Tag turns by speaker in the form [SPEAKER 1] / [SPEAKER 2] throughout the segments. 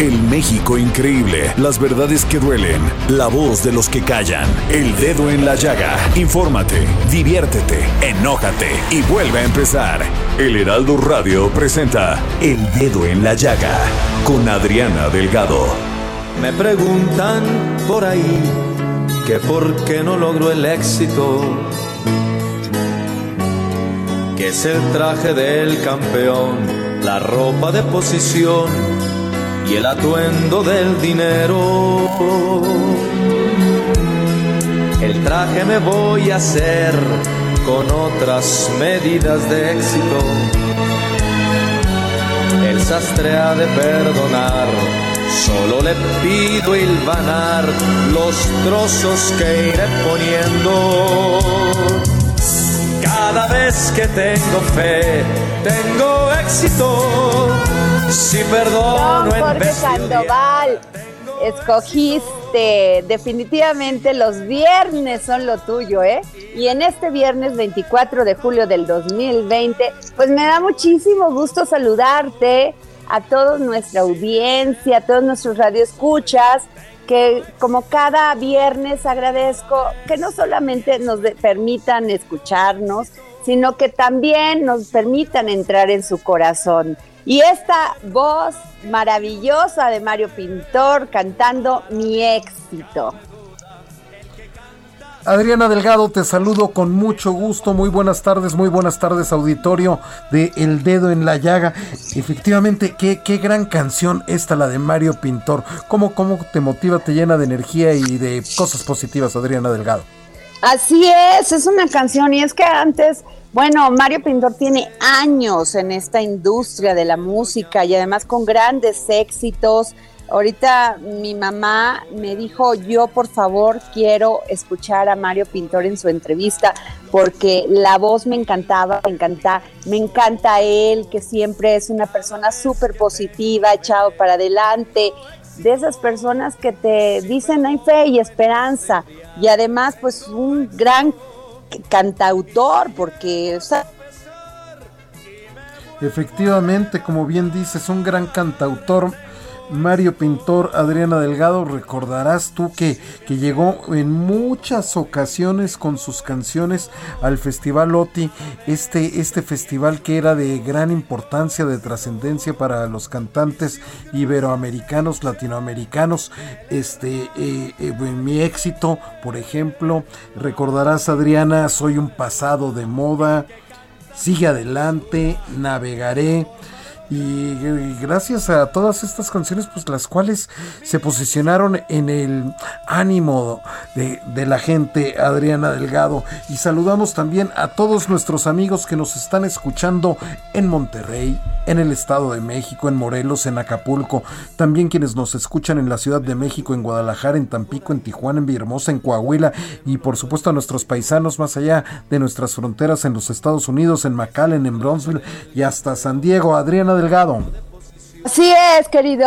[SPEAKER 1] El México increíble, las verdades que duelen, la voz de los que callan, el dedo en la llaga. Infórmate, diviértete, enójate y vuelve a empezar. El Heraldo Radio presenta El Dedo en la Llaga con Adriana Delgado.
[SPEAKER 2] Me preguntan por ahí que por qué no logro el éxito, que es el traje del campeón, la ropa de posición y el atuendo del dinero. El traje me voy a hacer con otras medidas de éxito. El sastre ha de perdonar, solo le pido hilvanar los trozos que iré poniendo. Cada vez que tengo fe, tengo éxito. Si perdono
[SPEAKER 3] Don Jorge Sandoval, escogiste definitivamente los viernes son lo tuyo, ¿eh? Y en este viernes 24 de julio del 2020, pues me da muchísimo gusto saludarte a toda nuestra audiencia, a todos nuestros radioescuchas, que como cada viernes agradezco que no solamente nos permitan escucharnos, sino que también nos permitan entrar en su corazón. Y esta voz maravillosa de Mario Pintor cantando Mi éxito.
[SPEAKER 4] Adriana Delgado, te saludo con mucho gusto. Muy buenas tardes, muy buenas tardes, auditorio de El Dedo en la Llaga. Efectivamente, qué, qué gran canción esta, la de Mario Pintor. ¿Cómo, ¿Cómo te motiva, te llena de energía y de cosas positivas, Adriana Delgado?
[SPEAKER 3] Así es, es una canción y es que antes, bueno, Mario Pintor tiene años en esta industria de la música y además con grandes éxitos. Ahorita mi mamá me dijo, yo por favor quiero escuchar a Mario Pintor en su entrevista porque la voz me encantaba, me encanta, me encanta él, que siempre es una persona súper positiva, echado para adelante, de esas personas que te dicen hay fe y esperanza y además pues un gran cantautor porque o sea,
[SPEAKER 4] Efectivamente, como bien dices, un gran cantautor. Mario Pintor, Adriana Delgado, recordarás tú que, que llegó en muchas ocasiones con sus canciones al Festival OTI, este, este festival que era de gran importancia, de trascendencia para los cantantes iberoamericanos, latinoamericanos. Este, eh, eh, mi éxito, por ejemplo, recordarás Adriana, soy un pasado de moda, sigue adelante, navegaré. Y, gracias a todas estas canciones, pues las cuales se posicionaron en el ánimo de, la gente, Adriana Delgado. Y saludamos también a todos nuestros amigos que nos están escuchando en Monterrey, en el Estado de México, en Morelos, en Acapulco. También quienes nos escuchan en la Ciudad de México, en Guadalajara, en Tampico, en Tijuana, en Villahermosa, en Coahuila. Y por supuesto a nuestros paisanos más allá de nuestras fronteras en los Estados Unidos, en McAllen, en Bronzeville y hasta San Diego. Adriana Delgado.
[SPEAKER 3] Así es, querido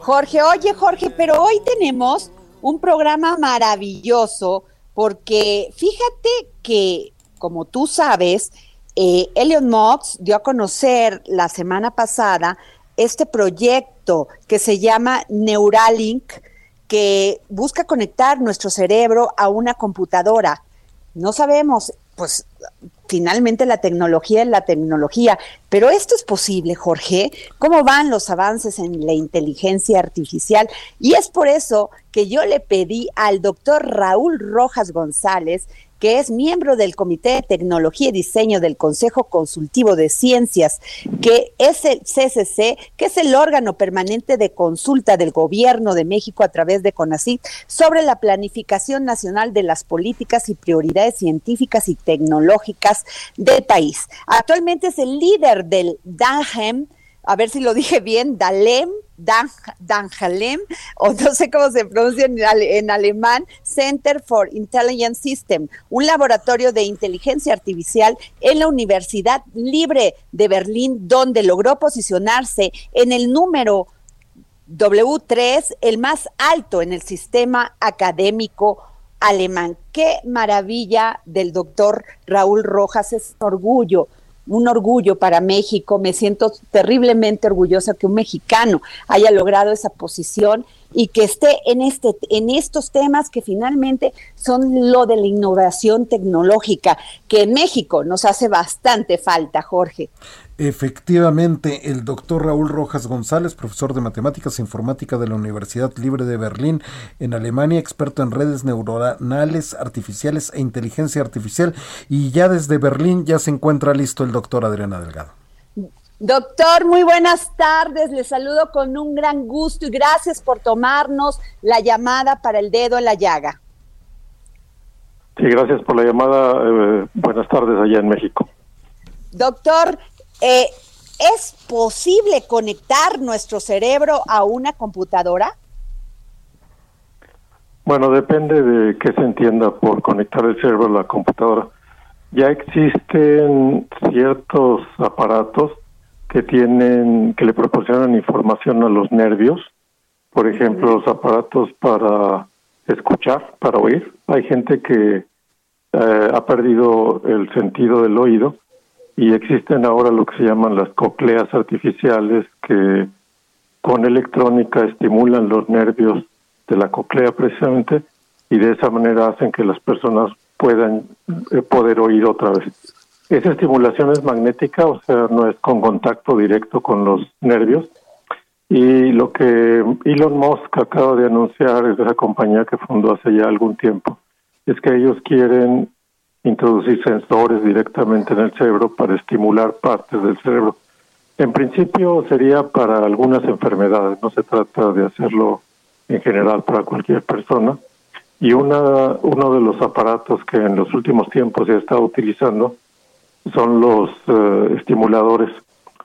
[SPEAKER 3] Jorge. Oye, Jorge, pero hoy tenemos un programa maravilloso porque fíjate que, como tú sabes, eh, Elon Musk dio a conocer la semana pasada este proyecto que se llama Neuralink, que busca conectar nuestro cerebro a una computadora. No sabemos, pues finalmente la tecnología es la tecnología. Pero esto es posible, Jorge. ¿Cómo van los avances en la inteligencia artificial? Y es por eso que yo le pedí al doctor Raúl Rojas González, que es miembro del Comité de Tecnología y Diseño del Consejo Consultivo de Ciencias, que es el CCC, que es el órgano permanente de consulta del Gobierno de México a través de CONACYT sobre la planificación nacional de las políticas y prioridades científicas y tecnológicas del país. Actualmente es el líder del DANGEM, a ver si lo dije bien, DALEM, Danhalem, o no sé cómo se pronuncia en, alemán, Center for Intelligent System, un laboratorio de inteligencia artificial en la Universidad Libre de Berlín, donde logró posicionarse en el número W3, el más alto en el sistema académico alemán. Qué maravilla del doctor Raúl Rojas, es orgullo un orgullo para México. Me siento terriblemente orgullosa que un mexicano haya logrado esa posición y que esté en este en estos temas que finalmente son lo de la innovación tecnológica que en México nos hace bastante falta, Jorge.
[SPEAKER 4] Efectivamente, el doctor Raúl Rojas González, profesor de Matemáticas e Informática de la Universidad Libre de Berlín en Alemania, experto en redes neuronales artificiales e inteligencia artificial, y ya desde Berlín ya se encuentra listo el doctor Adriana Delgado.
[SPEAKER 3] Doctor, muy buenas tardes. Le saludo con un gran gusto y gracias por tomarnos la llamada para el dedo en la llaga.
[SPEAKER 5] Sí, gracias por la llamada. Eh, buenas tardes allá en México.
[SPEAKER 3] Doctor, eh, ¿Es posible conectar nuestro cerebro a una computadora?
[SPEAKER 5] Bueno, depende de qué se entienda por conectar el cerebro a la computadora. Ya existen ciertos aparatos que tienen, que le proporcionan información a los nervios. Por ejemplo, los aparatos para escuchar, para oír. Hay gente que eh, ha perdido el sentido del oído y existen ahora lo que se llaman las cocleas artificiales que con electrónica estimulan los nervios de la coclea precisamente y de esa manera hacen que las personas puedan eh, poder oír otra vez. Esa estimulación es magnética, o sea, no es con contacto directo con los nervios. Y lo que Elon Musk acaba de anunciar es de esa compañía que fundó hace ya algún tiempo, es que ellos quieren introducir sensores directamente en el cerebro para estimular partes del cerebro. En principio sería para algunas enfermedades, no se trata de hacerlo en general para cualquier persona. Y una, uno de los aparatos que en los últimos tiempos se ha estado utilizando son los eh, estimuladores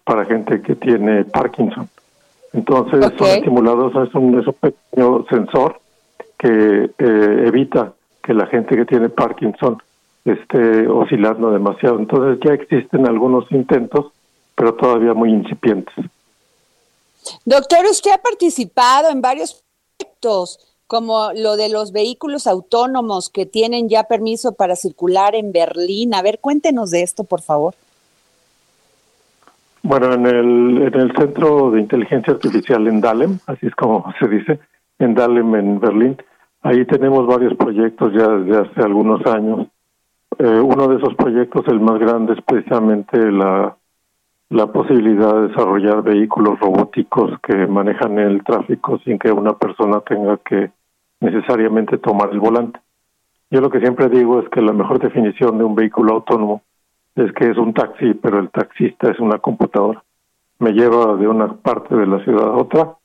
[SPEAKER 5] para gente que tiene Parkinson. Entonces, son estimuladores, es un, es un pequeño sensor que eh, evita que la gente que tiene Parkinson esté oscilando demasiado. Entonces ya existen algunos intentos, pero todavía muy incipientes.
[SPEAKER 3] Doctor, usted ha participado en varios proyectos, como lo de los vehículos autónomos que tienen ya permiso para circular en Berlín. A ver, cuéntenos de esto, por favor.
[SPEAKER 5] Bueno, en el, en el Centro de Inteligencia Artificial en Dahlem, así es como se dice, en Dahlem, en Berlín, ahí tenemos varios proyectos ya desde hace algunos años eh, uno de esos proyectos, el más grande, es precisamente la, la posibilidad de desarrollar vehículos robóticos que manejan el tráfico sin que una persona tenga que necesariamente tomar el volante. Yo lo que siempre digo es que la mejor definición de un vehículo autónomo es que es un taxi, pero el taxista es una computadora. Me lleva de una parte de la ciudad a otra,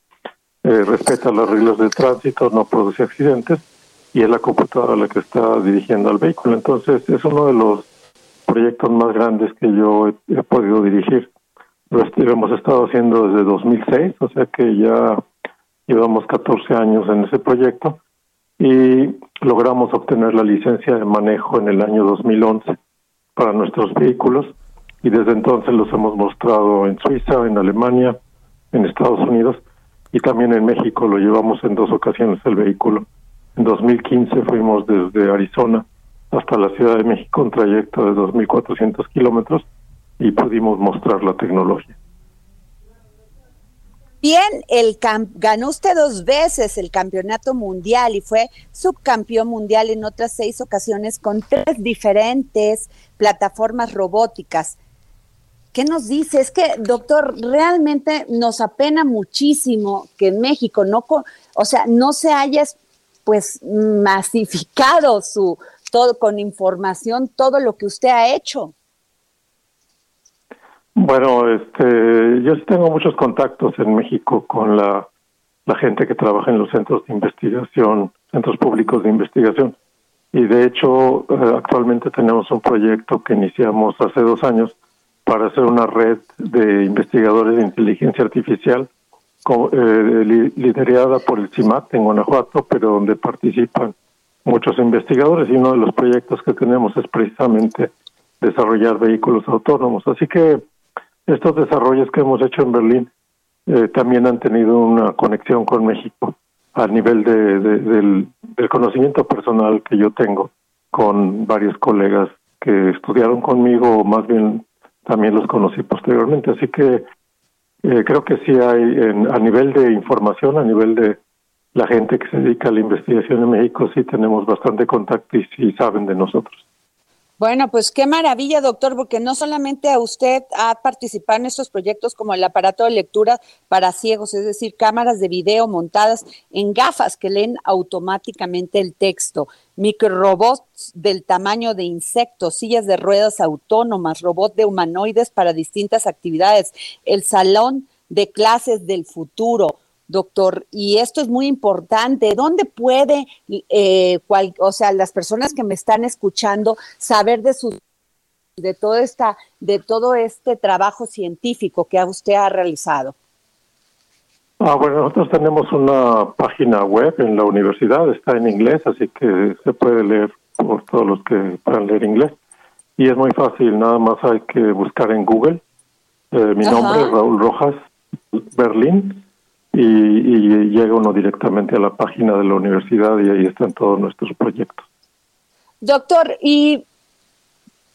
[SPEAKER 5] eh, respeta las reglas de tránsito, no produce accidentes y es la computadora la que está dirigiendo al vehículo. Entonces es uno de los proyectos más grandes que yo he, podido dirigir. Lo hemos estado haciendo desde 2006, o sea que ya llevamos 14 años en ese proyecto y logramos obtener la licencia de manejo en el año 2011 para nuestros vehículos y desde entonces los hemos mostrado en Suiza, en Alemania, en Estados Unidos y también en México. Lo llevamos en dos ocasiones el vehículo. En 2015 fuimos desde Arizona hasta la Ciudad de México, un trayecto de 2.400 kilómetros, y pudimos mostrar la tecnología.
[SPEAKER 3] Bien, el ganó usted dos veces el campeonato mundial y fue subcampeón mundial en otras seis ocasiones con tres diferentes plataformas robóticas. ¿Qué nos dice? Es que, doctor, realmente nos apena muchísimo que en México no, o sea, no se haya pues masificado su todo con información todo lo que usted ha hecho.
[SPEAKER 5] Bueno, este, yo sí tengo muchos contactos en México con la, la gente que trabaja en los centros de investigación, centros públicos de investigación. Y de hecho, eh, actualmente tenemos un proyecto que iniciamos hace dos años para hacer una red de investigadores de inteligencia artificial liderada por el CIMAT en Guanajuato, pero donde participan muchos investigadores y uno de los proyectos que tenemos es precisamente desarrollar vehículos autónomos. Así que estos desarrollos que hemos hecho en Berlín eh, también han tenido una conexión con México a nivel de, del, del conocimiento personal que yo tengo con varios colegas que estudiaron conmigo o más bien también los conocí posteriormente. Así que eh, creo que sí hay, en, a nivel de información, a nivel de la gente que se dedica a la investigación en México, sí tenemos bastante contacto y sí saben de nosotros.
[SPEAKER 3] Bueno, pues qué maravilla, doctor, porque no solamente a usted ha participado en estos proyectos como el aparato de lectura para ciegos, es decir, cámaras de video montadas en gafas que leen automáticamente el texto, microrobots del tamaño de insectos, sillas de ruedas autónomas, robot de humanoides para distintas actividades, el salón de clases del futuro, doctor, y esto es muy importante. ¿Dónde puede, eh, o sea, las personas que me están escuchando saber de su de todo esta, de todo este trabajo científico que usted ha realizado?
[SPEAKER 5] Ah, bueno, nosotros tenemos una página web en la universidad, está en inglés, así que se puede leer por todos los que puedan leer inglés. Y es muy fácil, nada más hay que buscar en Google. Eh, mi nombre es Raúl Rojas Berlín y, llega uno directamente a la página de la universidad y ahí están todos nuestros proyectos.
[SPEAKER 3] Doctor, y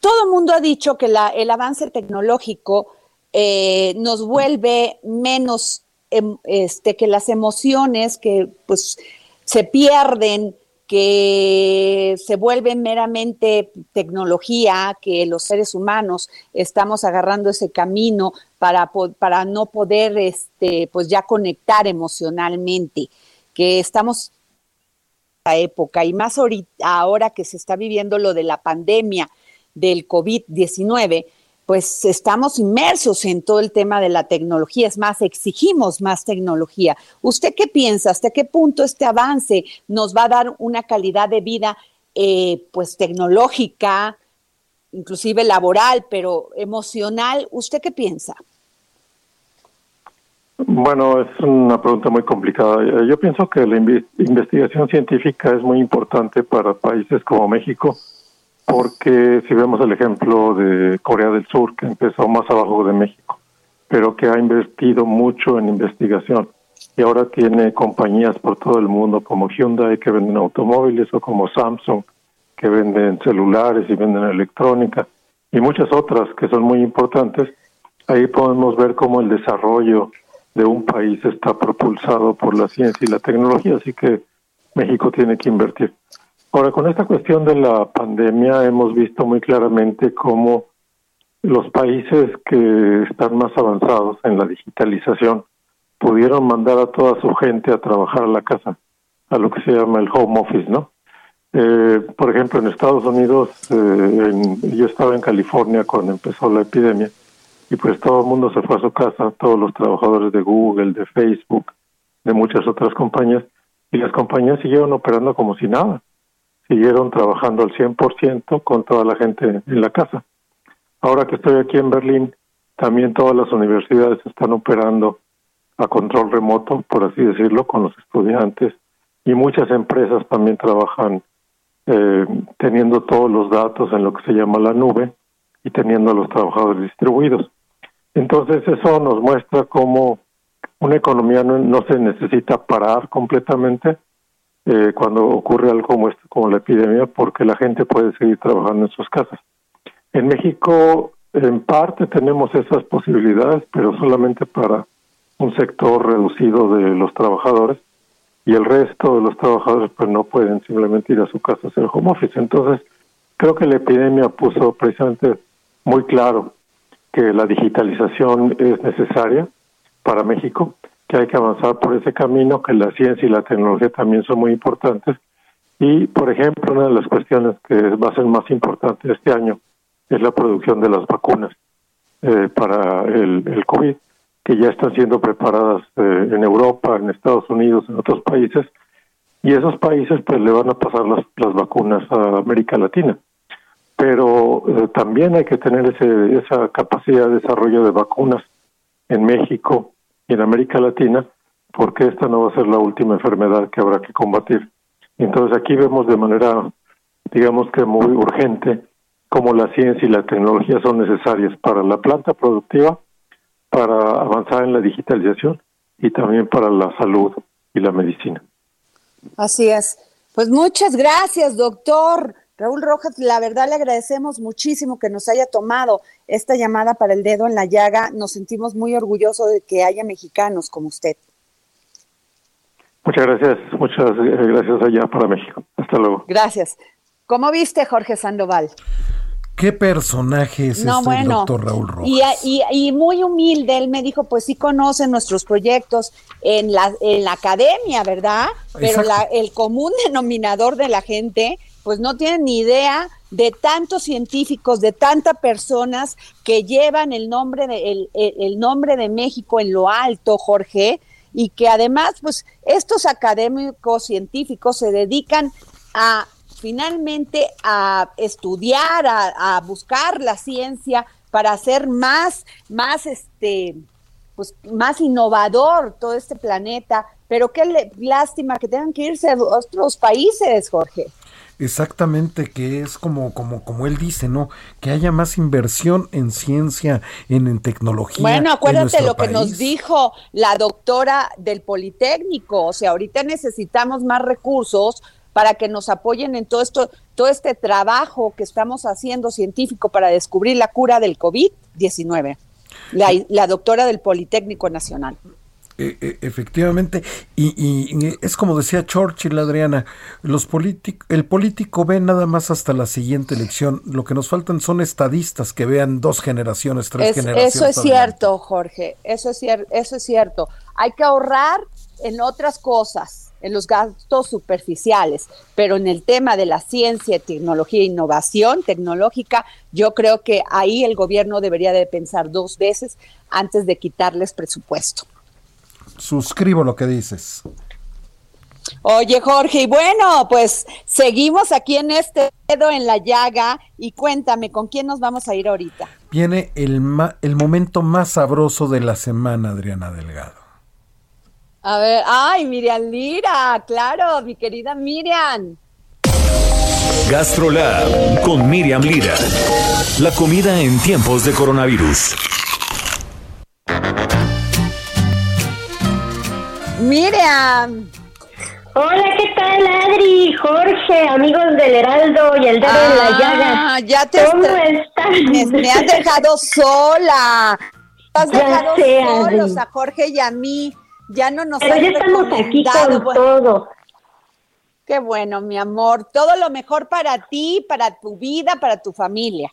[SPEAKER 3] todo el mundo ha dicho que el avance tecnológico eh, nos vuelve menos, em, este, que las emociones que pues se pierden, que se vuelve meramente tecnología, que los seres humanos estamos agarrando ese camino para, para no poder este, pues ya conectar emocionalmente, que estamos en esta época y más ahora que se está viviendo lo de la pandemia del COVID-19, pues estamos inmersos en todo el tema de la tecnología, es más, exigimos más tecnología. ¿Usted qué piensa? ¿Hasta qué punto este avance nos va a dar una calidad de vida eh, pues tecnológica, inclusive laboral, pero emocional? ¿Usted qué piensa?
[SPEAKER 5] Bueno, es una pregunta muy complicada. Yo pienso que la investigación científica es muy importante para países como México porque si vemos el ejemplo de Corea del Sur, que empezó más abajo de México, pero que ha invertido mucho en investigación y ahora tiene compañías por todo el mundo como Hyundai que venden automóviles o como Samsung que venden celulares y venden electrónica y muchas otras que son muy importantes, ahí podemos ver cómo el desarrollo de un país está propulsado por la ciencia y la tecnología, así que México tiene que invertir. Ahora, con esta cuestión de la pandemia hemos visto muy claramente cómo los países que están más avanzados en la digitalización pudieron mandar a toda su gente a trabajar a la casa, a lo que se llama el home office, ¿no? Eh, por ejemplo, en Estados Unidos, eh, yo estaba en California cuando empezó la epidemia y pues todo el mundo se fue a su casa, todos los trabajadores de Google, de Facebook, de muchas otras compañías, y las compañías siguieron operando como si nada siguieron trabajando al 100% con toda la gente en la casa. Ahora que estoy aquí en Berlín, también todas las universidades están operando a control remoto, por así decirlo, con los estudiantes y muchas empresas también trabajan eh, teniendo todos los datos en lo que se llama la nube y teniendo a los trabajadores distribuidos. Entonces eso nos muestra cómo una economía no se necesita parar completamente, eh, cuando ocurre algo como, esto, como la epidemia, porque la gente puede seguir trabajando en sus casas. En México, en parte tenemos esas posibilidades, pero solamente para un sector reducido de los trabajadores y el resto de los trabajadores pues no pueden simplemente ir a su casa a hacer home office. Entonces, Creo que la epidemia puso precisamente muy claro que la digitalización es necesaria para México, que hay que avanzar por ese camino, que la ciencia y la tecnología también son muy importantes. Y, por ejemplo, una de las cuestiones que va a ser más importante este año es la producción de las vacunas eh, para el, COVID, que ya están siendo preparadas eh, en Europa, en Estados Unidos, en otros países, y esos países pues le van a pasar las, las vacunas a América Latina. Pero eh, también hay que tener ese, esa capacidad de desarrollo de vacunas en México y en América Latina, porque esta no va a ser la última enfermedad que habrá que combatir. Entonces aquí vemos de manera, digamos que muy urgente, cómo la ciencia y la tecnología son necesarias para la planta productiva, para avanzar en la digitalización y también para la salud y la medicina.
[SPEAKER 3] Así es. Pues muchas gracias, doctor. Raúl Rojas, la verdad le agradecemos muchísimo que nos haya tomado esta llamada para el dedo en la llaga. Nos sentimos muy orgullosos de que haya mexicanos como usted.
[SPEAKER 5] Muchas gracias, muchas eh, gracias allá para México. Hasta luego.
[SPEAKER 3] Gracias. ¿Cómo viste, Jorge Sandoval?
[SPEAKER 4] ¿Qué personaje es este doctor Raúl Rojas?
[SPEAKER 3] Y, y, muy humilde, él me dijo, pues sí conoce nuestros proyectos en la, en la academia, ¿verdad? Pero el común denominador de la gente, pues no tiene ni idea de tantos científicos, de tantas personas que llevan el nombre de, el, nombre de México en lo alto, Jorge, y que además, pues estos académicos científicos se dedican a finalmente a estudiar, a, buscar la ciencia para hacer más, más este, pues más innovador todo este planeta, pero qué lástima que tengan que irse a otros países, Jorge.
[SPEAKER 4] Exactamente, que es como, como, como él dice, ¿no? Que haya más inversión en ciencia, en, en tecnología.
[SPEAKER 3] Bueno, acuérdate lo que nos dijo la doctora del Politécnico, o sea, ahorita necesitamos más recursos para que nos apoyen en todo esto, todo este trabajo que estamos haciendo científico para descubrir la cura del COVID-19. La, doctora del Politécnico Nacional.
[SPEAKER 4] E, e, efectivamente, y, es como decía Churchill, Adriana, los el político ve nada más hasta la siguiente elección. Lo que nos faltan son estadistas que vean dos generaciones, tres generaciones.
[SPEAKER 3] Eso es cierto, Jorge, eso es, eso es cierto. Hay que ahorrar en otras cosas en los gastos superficiales, pero en el tema de la ciencia, tecnología e innovación tecnológica, yo creo que ahí el gobierno debería de pensar dos veces antes de quitarles presupuesto.
[SPEAKER 4] Suscribo lo que dices.
[SPEAKER 3] Oye, Jorge, y bueno, pues seguimos aquí en este dedo en la llaga y cuéntame, ¿con quién nos vamos a ir ahorita?
[SPEAKER 4] Viene el, el momento más sabroso de la semana, Adriana Delgado.
[SPEAKER 3] A ver, ay, Miriam Lira, claro, mi querida Miriam.
[SPEAKER 1] GastroLab con Miriam Lira. La comida en tiempos de coronavirus.
[SPEAKER 3] Miriam.
[SPEAKER 6] Hola, ¿qué tal, Adri, Jorge, amigos del Heraldo y el dedo en la
[SPEAKER 3] llaga? Ya te ¿Cómo están? Me, has dejado sola. Has dejado solos a Jorge y a mí. Ya no nos
[SPEAKER 6] Pero ya estamos aquí con todo.
[SPEAKER 3] Qué bueno, mi amor. Todo lo mejor para ti, para tu vida, para tu familia.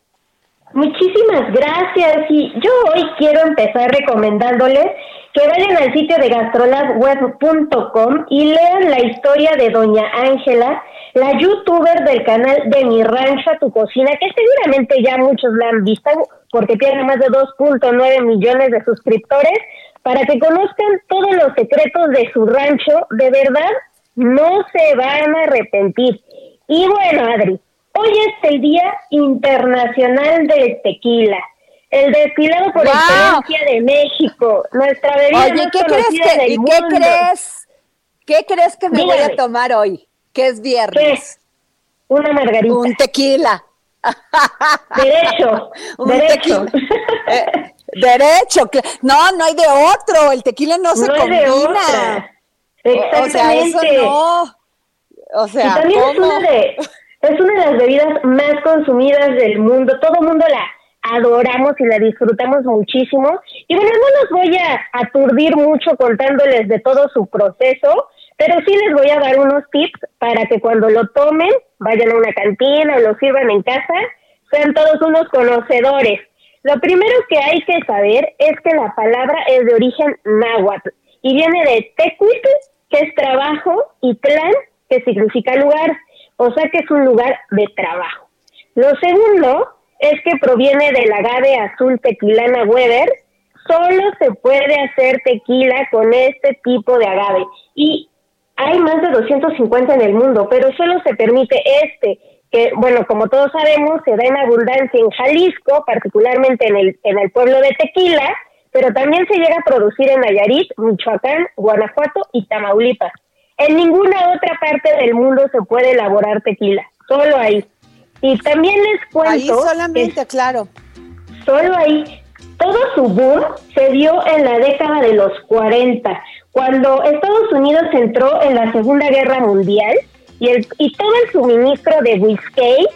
[SPEAKER 6] Muchísimas gracias. Y yo hoy quiero empezar recomendándoles que vayan al sitio de gastrolabweb.com y lean la historia de Doña Ángela, la youtuber del canal de Mi Rancho a Tu Cocina, que seguramente ya muchos la han visto porque tiene más de 2.9 millones de suscriptores para que conozcan todos los secretos de su rancho, de verdad no se van a arrepentir. Y bueno, Adri, hoy es el Día Internacional del Tequila, el destilado por excelencia de México, nuestra bebida
[SPEAKER 3] Oye, ¿qué crees que, ¿y qué crees? ¿Qué crees que me voy a tomar hoy? Que es viernes.
[SPEAKER 6] Una margarita.
[SPEAKER 3] Un tequila.
[SPEAKER 6] Derecho. Un derecho.
[SPEAKER 3] Eh, Derecho, no, no hay de otro, el tequila no, se combina.
[SPEAKER 6] Exactamente. O sea, eso
[SPEAKER 3] no. O sea,
[SPEAKER 6] y también es una de es una de las bebidas más consumidas del mundo. Todo el mundo la adoramos y la disfrutamos muchísimo. Y bueno, no los voy a aturdir mucho contándoles de todo su proceso, pero sí les voy a dar unos tips para que cuando lo tomen vayan a una cantina o lo sirvan en casa, sean todos unos conocedores. Lo primero que hay que saber es que la palabra es de origen náhuatl y viene de tecuitl, que es trabajo, y plan, que significa lugar, o sea que es un lugar de trabajo. Lo segundo es que proviene del agave azul tequilana Weber. Solo se puede hacer tequila con este tipo de agave y hay más de 250 en el mundo, pero solo se permite este, que bueno, como todos sabemos, se da en abundancia en Jalisco, particularmente en el, en el pueblo de Tequila, pero también se llega a producir en Nayarit, Michoacán, Guanajuato y Tamaulipas. En ninguna otra parte del mundo se puede elaborar tequila, solo ahí. Y también les cuento... Ahí
[SPEAKER 3] solamente, claro.
[SPEAKER 6] Solo ahí. Todo su boom se dio en la década de los 40, cuando Estados Unidos entró en la Segunda Guerra Mundial y, el, y todo el suministro de whisky,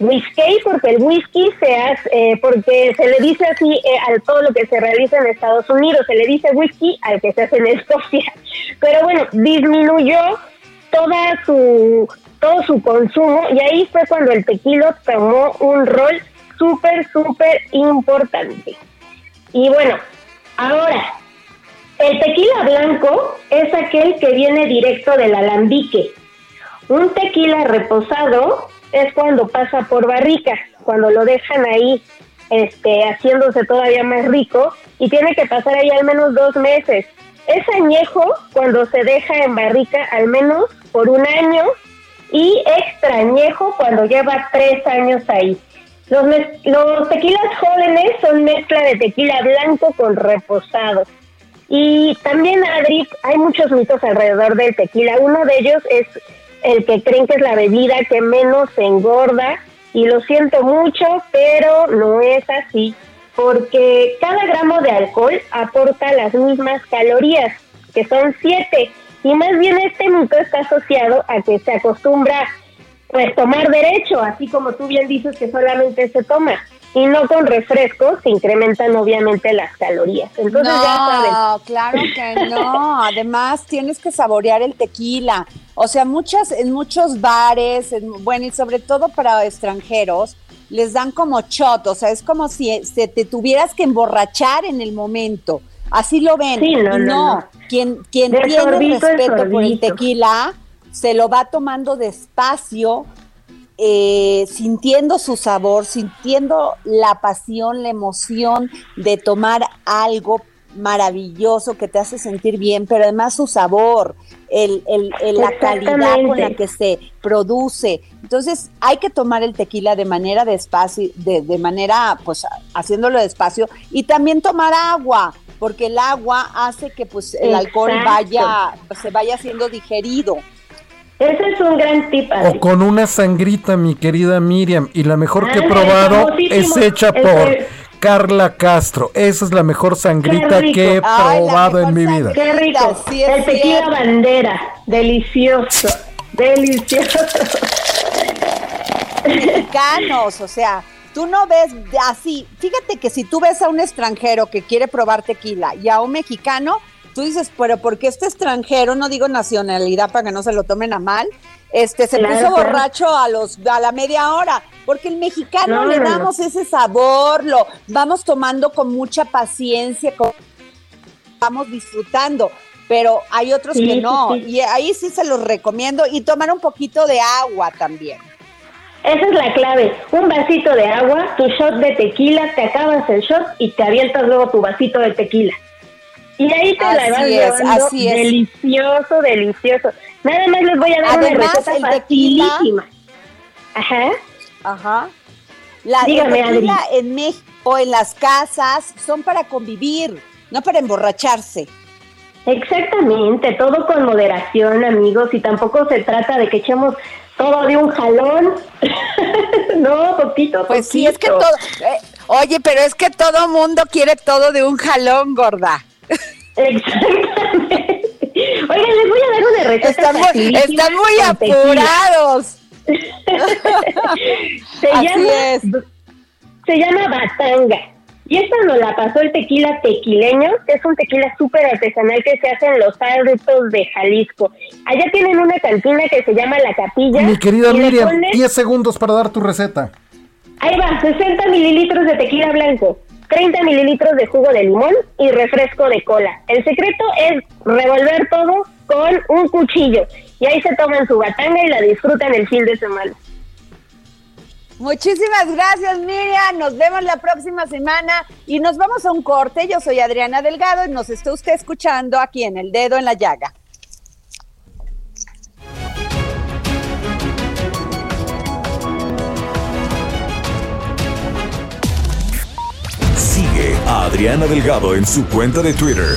[SPEAKER 6] whisky porque el whisky se hace, eh, porque se le dice así eh, a todo lo que se realiza en Estados Unidos, se le dice whisky al que se hace en Escocia. Pero bueno, disminuyó toda su todo su consumo y ahí fue cuando el tequila tomó un rol súper, súper importante. Y bueno, ahora, el tequila blanco es aquel que viene directo del alambique. Un tequila reposado es cuando pasa por barrica, cuando lo dejan ahí este, haciéndose todavía más rico y tiene que pasar ahí al menos dos meses. Es añejo cuando se deja en barrica al menos por un año y extrañejo cuando lleva tres años ahí. Los, los tequilas jóvenes son mezcla de tequila blanco con reposado. Y también, Adri, hay muchos mitos alrededor del tequila. Uno de ellos es el que creen que es la bebida que menos engorda. Y lo siento mucho, pero no es así. Porque cada gramo de alcohol aporta las mismas calorías, que son siete. Y más bien este mito está asociado a que se acostumbra pues tomar derecho, así como tú bien dices que solamente se toma y no con refrescos que incrementan obviamente las calorías. Entonces
[SPEAKER 3] no,
[SPEAKER 6] ya saben.
[SPEAKER 3] claro que no. Además tienes que saborear el tequila. O sea, muchas en muchos bares, bueno y sobre todo para extranjeros les dan como shot, o sea, es como si se te tuvieras que emborrachar en el momento. Así lo ven. no, Quien, quien tiene respeto por el tequila se lo va tomando despacio, eh, sintiendo su sabor, sintiendo la pasión, la emoción de tomar algo maravilloso que te hace sentir bien, pero además su sabor, el, la calidad con la que se produce. Entonces hay que tomar el tequila de manera despacio, de, de manera, pues haciéndolo despacio, y también tomar agua porque el agua hace que pues el alcohol vaya, se vaya siendo digerido.
[SPEAKER 6] Ese es un gran tip.
[SPEAKER 4] O con una sangrita, mi querida Miriam. Y la mejor que he probado es hecha por Carla Castro. Esa es la mejor sangrita que he probado en mi vida.
[SPEAKER 6] Qué rico. el tequila bandera. Delicioso. Delicioso.
[SPEAKER 3] Mexicanos, o sea, Tú no ves así, fíjate que si tú ves a un extranjero que quiere probar tequila y a un mexicano, tú dices, pero porque este extranjero, no digo nacionalidad para que no se lo tomen a mal, este se puso borracho a los a la media hora, porque el mexicano le damos ese sabor, lo vamos tomando con mucha paciencia, vamos disfrutando, pero hay otros que no, y ahí sí se los recomiendo y tomar un poquito de agua también.
[SPEAKER 6] Esa es la clave. Un vasito de agua, tu shot de tequila, te acabas el shot y te avientas luego tu vasito de tequila. Y ahí te la vas llevando así es. delicioso, delicioso. Nada más les voy a dar una receta facilísima. Ajá.
[SPEAKER 3] Ajá. La Dígame, tequila en México, en las casas, son para convivir, no para emborracharse.
[SPEAKER 6] Exactamente, todo con moderación, amigos, y tampoco se trata de que echemos todo de un jalón. no, poquito,
[SPEAKER 3] Pues sí, es que todo. Eh, oye, pero es que todo mundo quiere todo de un jalón, gorda.
[SPEAKER 6] Exactamente. Oigan, les voy a dar una receta.
[SPEAKER 3] Están muy, están muy apurados.
[SPEAKER 6] se, llama, se llama batanga. Y esta nos la pasó el tequila tequileño, que es un tequila súper artesanal que se hace en los altos de Jalisco. Allá tienen una cantina que se llama La Capilla.
[SPEAKER 4] Mi querida Miriam, 10 segundos para dar tu receta.
[SPEAKER 6] Ahí va, 60 mililitros de tequila blanco, 30 mililitros de jugo de limón y refresco de cola. El secreto es revolver todo con un cuchillo y ahí se toman su batanga y la disfrutan el fin de semana.
[SPEAKER 3] Muchísimas gracias, Miriam. Nos vemos la próxima semana y nos vamos a un corte. Yo soy Adriana Delgado y nos está usted escuchando aquí en El Dedo en la Llaga.
[SPEAKER 1] Sigue a Adriana Delgado en su cuenta de Twitter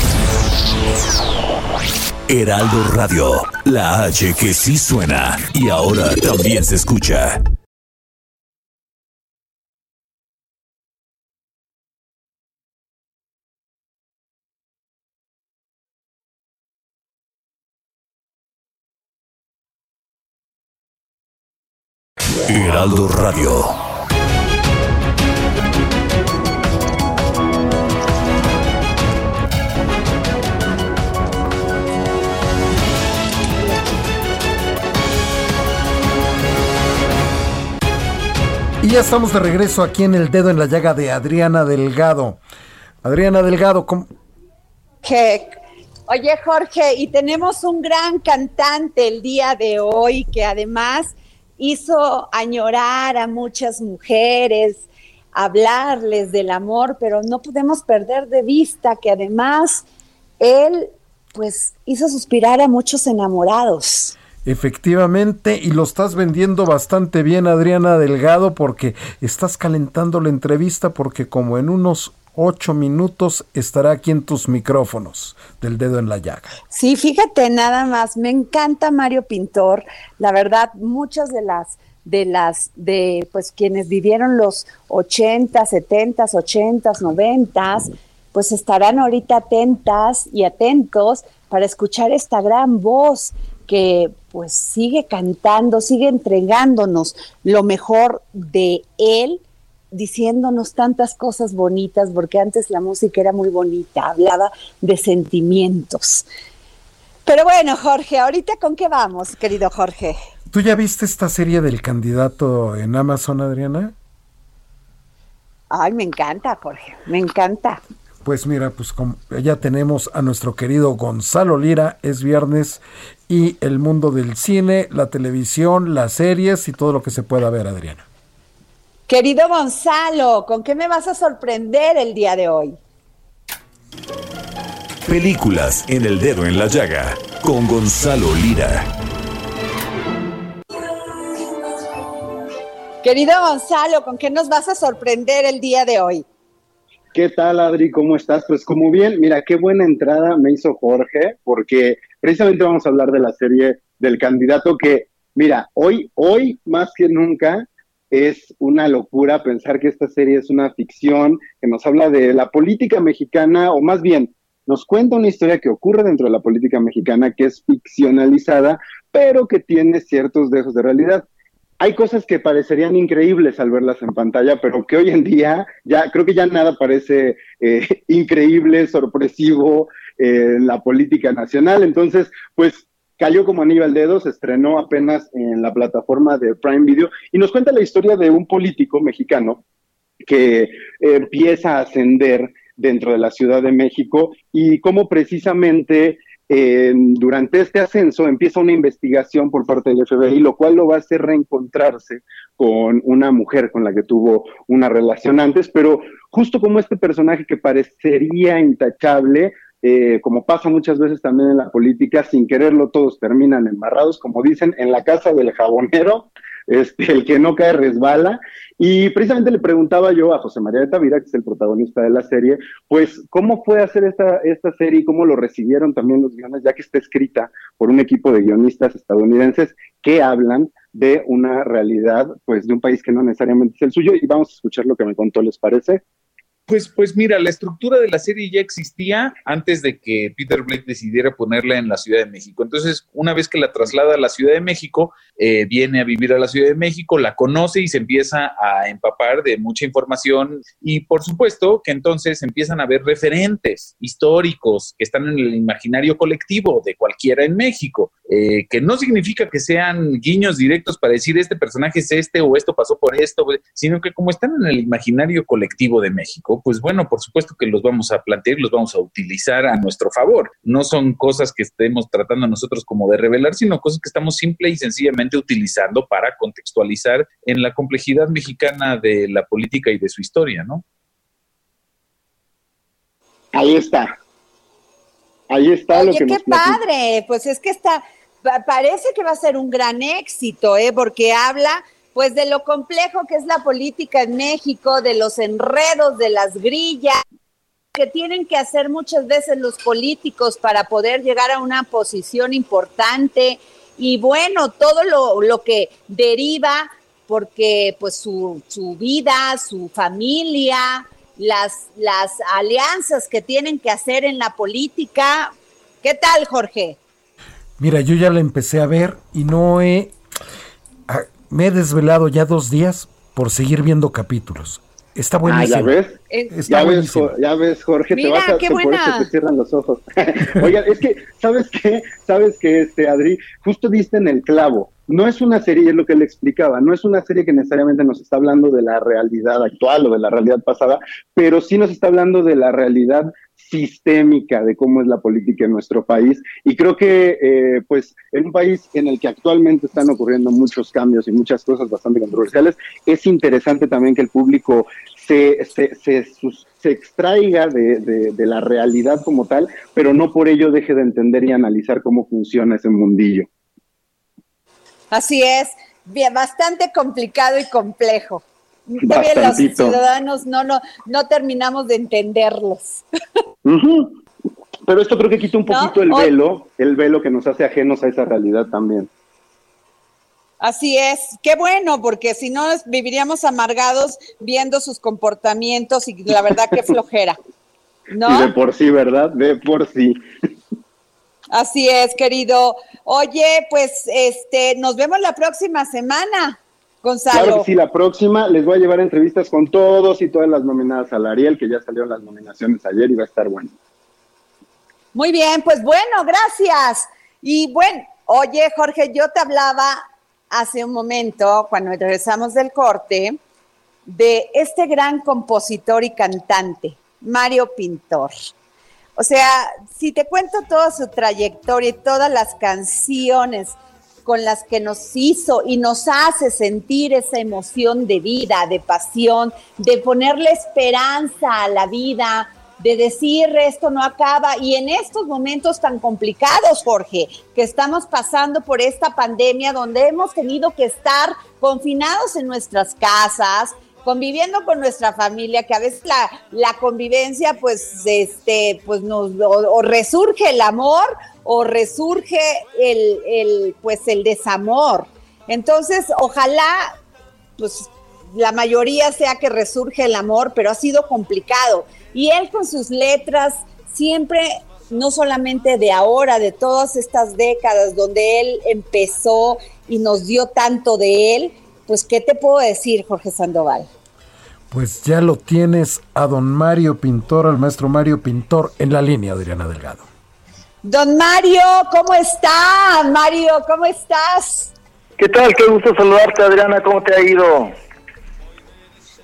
[SPEAKER 1] Heraldo Radio, la H que sí suena y ahora también se escucha. Heraldo Radio.
[SPEAKER 4] Estamos de regreso aquí en el dedo en la llaga de Adriana Delgado. Adriana Delgado, ¿cómo?
[SPEAKER 3] Oye Jorge, y tenemos un gran cantante el día de hoy que además hizo añorar a muchas mujeres, hablarles del amor, pero no podemos perder de vista que además él pues hizo suspirar a muchos enamorados.
[SPEAKER 4] Efectivamente, y lo estás vendiendo bastante bien, Adriana Delgado, porque estás calentando la entrevista, porque como en unos ocho minutos estará aquí en tus micrófonos del dedo en la llaga.
[SPEAKER 3] Sí, fíjate nada más, me encanta Mario Pintor, la verdad, muchas de las de las de pues quienes vivieron los 80, 70, 80, 90, pues estarán ahorita atentas y atentos para escuchar esta gran voz que pues sigue cantando, sigue entregándonos lo mejor de él, diciéndonos tantas cosas bonitas, porque antes la música era muy bonita, hablaba de sentimientos. Pero bueno, Jorge, ahorita con qué vamos, querido Jorge.
[SPEAKER 4] ¿Tú ya viste esta serie del candidato en Amazon, Adriana?
[SPEAKER 3] Ay, me encanta, Jorge, me encanta.
[SPEAKER 4] Pues mira, pues ya tenemos a nuestro querido Gonzalo Lira, es viernes, y el mundo del cine, la televisión, las series y todo lo que se pueda ver, Adriana.
[SPEAKER 3] Querido Gonzalo, ¿con qué me vas a sorprender el día de hoy?
[SPEAKER 1] Películas en el dedo en la llaga, con Gonzalo Lira.
[SPEAKER 3] Querido Gonzalo, ¿con qué nos vas a sorprender el día de hoy?
[SPEAKER 7] ¿Qué tal, Adri? ¿Cómo estás? Pues como bien, mira, qué buena entrada me hizo Jorge, porque precisamente vamos a hablar de la serie del candidato que, mira, hoy, hoy más que nunca es una locura pensar que esta serie es una ficción que nos habla de la política mexicana, o más bien, nos cuenta una historia que ocurre dentro de la política mexicana que es ficcionalizada, pero que tiene ciertos dejos de realidad. Hay cosas que parecerían increíbles al verlas en pantalla, pero que hoy en día ya creo que ya nada parece eh, increíble, sorpresivo eh, la política nacional. Entonces, pues cayó como anillo al dedo, se estrenó apenas en la plataforma de Prime Video y nos cuenta la historia de un político mexicano que empieza a ascender dentro de la Ciudad de México y cómo precisamente durante este ascenso empieza una investigación por parte del FBI, lo cual lo va a hacer reencontrarse con una mujer con la que tuvo una relación antes, pero justo como este personaje que parecería intachable, eh, como pasa muchas veces también en la política, sin quererlo todos terminan embarrados, como dicen, en la casa del jabonero, este, el que no cae resbala. Y precisamente le preguntaba yo a José María de Tavira, que es el protagonista de la serie, pues, ¿cómo fue hacer esta, esta serie y cómo lo recibieron también los guiones, ya que está escrita por un equipo de guionistas estadounidenses que hablan de una realidad, pues, de un país que no necesariamente es el suyo? Y vamos a escuchar lo que me contó, ¿les parece?
[SPEAKER 8] Pues, pues mira, la estructura de la serie ya existía antes de que Peter Blake decidiera ponerla en la Ciudad de México. Entonces, una vez que la traslada a la Ciudad de México, eh, viene a vivir a la Ciudad de México, la conoce y se empieza a empapar de mucha información. Y por supuesto que entonces empiezan a ver referentes históricos que están en el imaginario colectivo de cualquiera en México, eh, que no significa que sean guiños directos para decir este personaje es este o esto pasó por esto, sino que como están en el imaginario colectivo de México, pues bueno, por supuesto que los vamos a plantear y los vamos a utilizar a nuestro favor. No son cosas que estemos tratando nosotros como de revelar, sino cosas que estamos simple y sencillamente utilizando para contextualizar en la complejidad mexicana de la política y de su historia, ¿no?
[SPEAKER 7] Ahí está. Ahí está lo que
[SPEAKER 3] qué padre. Pues es que está, parece que va a ser un gran éxito, ¿eh? Porque habla pues de lo complejo que es la política en México, de los enredos, de las grillas que tienen que hacer muchas veces los políticos para poder llegar a una posición importante y bueno, todo lo, lo que deriva porque pues su, su, vida, su familia, las, las alianzas que tienen que hacer en la política. ¿Qué tal, Jorge?
[SPEAKER 4] Mira, yo ya la empecé a ver y no he me he desvelado ya dos días por seguir viendo capítulos. Está buenísimo.
[SPEAKER 7] Ah, ya ves. ya, ves ya ves, Jorge, te vas a qué por eso te cierran los ojos. Oiga, es que, ¿sabes qué? ¿Sabes qué, este, Adri? Justo viste en el clavo. No es una serie, es lo que le explicaba, no es una serie que necesariamente nos está hablando de la realidad actual o de la realidad pasada, pero sí nos está hablando de la realidad sistémica de cómo es la política en nuestro país. Y creo que, eh, pues, en un país en el que actualmente están ocurriendo muchos cambios y muchas cosas bastante controversiales, es interesante también que el público se, se, se, extraiga de, de, la realidad como tal, pero no por ello deje de entender y analizar cómo funciona ese mundillo.
[SPEAKER 3] Así es, bien, bastante complicado y complejo. Todavía los ciudadanos no, no, no terminamos de entenderlos.
[SPEAKER 7] Pero esto creo que quita un poquito el velo, el velo que nos hace ajenos a esa realidad también.
[SPEAKER 3] Así es, qué bueno, porque si no viviríamos amargados viendo sus comportamientos y la verdad que flojera. ¿No?
[SPEAKER 7] de por sí, ¿verdad? De por sí.
[SPEAKER 3] Así es, querido. Oye, pues este, nos vemos la próxima semana. Gonzalo.
[SPEAKER 7] Claro que sí, la próxima les voy a llevar entrevistas con todos y todas las nominadas al Ariel, que ya salieron las nominaciones ayer y va a estar bueno.
[SPEAKER 3] Muy bien, pues bueno, gracias. Y bueno, oye, Jorge, yo te hablaba hace un momento, cuando regresamos del corte, de este gran compositor y cantante, Mario Pintor. O sea, si te cuento toda su trayectoria y todas las canciones con las que nos hizo y nos hace sentir esa emoción de vida, de pasión, de ponerle esperanza a la vida, de decir esto no acaba. Y en estos momentos tan complicados, Jorge, que estamos pasando por esta pandemia donde hemos tenido que estar confinados en nuestras casas, conviviendo con nuestra familia, que a veces la, la convivencia, pues, este, pues nos, o, resurge el amor o resurge el, el, pues, el desamor. Entonces, ojalá, pues, la mayoría sea que resurge el amor, pero ha sido complicado. Y él con sus letras siempre, no solamente de ahora, de todas estas décadas donde él empezó y nos dio tanto de él, pues, ¿qué te puedo decir, Jorge Sandoval?
[SPEAKER 4] Pues ya lo tienes a don Mario Pintor, al maestro Mario Pintor, en la línea, Adriana Delgado.
[SPEAKER 3] Don Mario, ¿cómo está? Mario, ¿cómo estás?
[SPEAKER 9] ¿Qué tal? Qué gusto saludarte, Adriana. ¿Cómo te ha ido?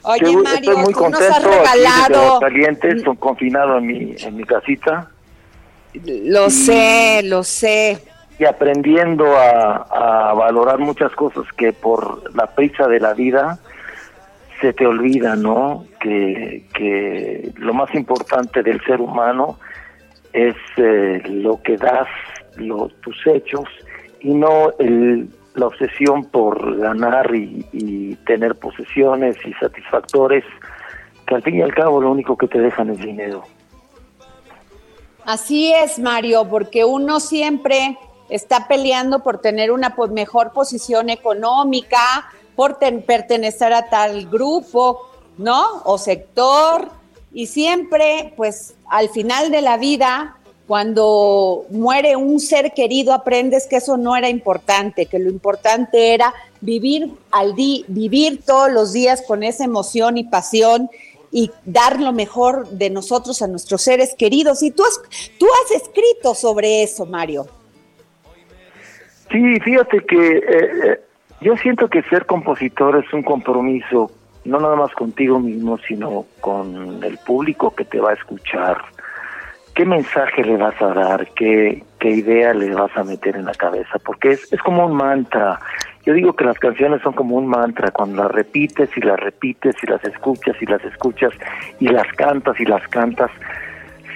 [SPEAKER 3] Oye, Mario, estoy muy contento nos has regalado...
[SPEAKER 9] Aquí son confinado en mi, en mi casita.
[SPEAKER 3] Lo sé, lo sé
[SPEAKER 9] y aprendiendo a, valorar muchas cosas que por la prisa de la vida se te olvida, ¿no? Que, que lo más importante del ser humano es eh, lo que das, tus hechos, y no el, la obsesión por ganar y, y tener posesiones y satisfactores que al fin y al cabo lo único que te dejan es dinero.
[SPEAKER 3] Así es, Mario, porque uno siempre está peleando por tener una pues, mejor posición económica, por pertenecer a tal grupo, ¿no? O sector. Y siempre, pues, al final de la vida, cuando muere un ser querido, aprendes que eso no era importante, que lo importante era vivir al día, vivir todos los días con esa emoción y pasión y dar lo mejor de nosotros a nuestros seres queridos. Y tú has, tú has escrito sobre eso, Mario.
[SPEAKER 9] Sí, fíjate que eh, eh, yo siento que ser compositor es un compromiso, no nada más contigo mismo, sino con el público que te va a escuchar. ¿Qué mensaje le vas a dar? ¿Qué, qué idea le vas a meter en la cabeza? Porque es, es como un mantra. Yo digo que las canciones son como un mantra, cuando las repites y las repites y las escuchas y las escuchas y las cantas y las cantas,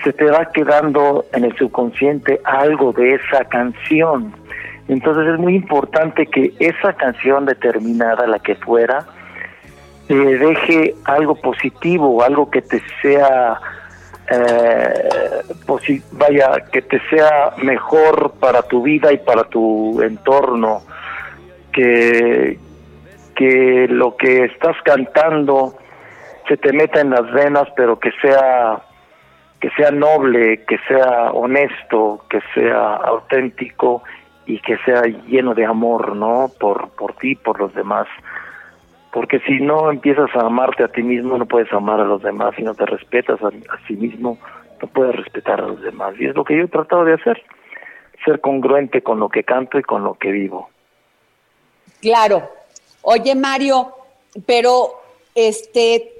[SPEAKER 9] se te va quedando en el subconsciente algo de esa canción. Entonces es muy importante que esa canción determinada, la que fuera, eh, deje algo positivo, algo que te sea, eh, vaya, que te sea mejor para tu vida y para tu entorno que, que lo que estás cantando se te meta en las venas, pero que sea que sea noble, que sea honesto, que sea auténtico y que sea lleno de amor, ¿no? Por por ti, por los demás. Porque si no empiezas a amarte a ti mismo, no puedes amar a los demás. Si no te respetas a, a sí mismo, no puedes respetar a los demás. Y es lo que yo he tratado de hacer, ser congruente con lo que canto y con lo que vivo.
[SPEAKER 3] Claro. Oye, Mario, pero este,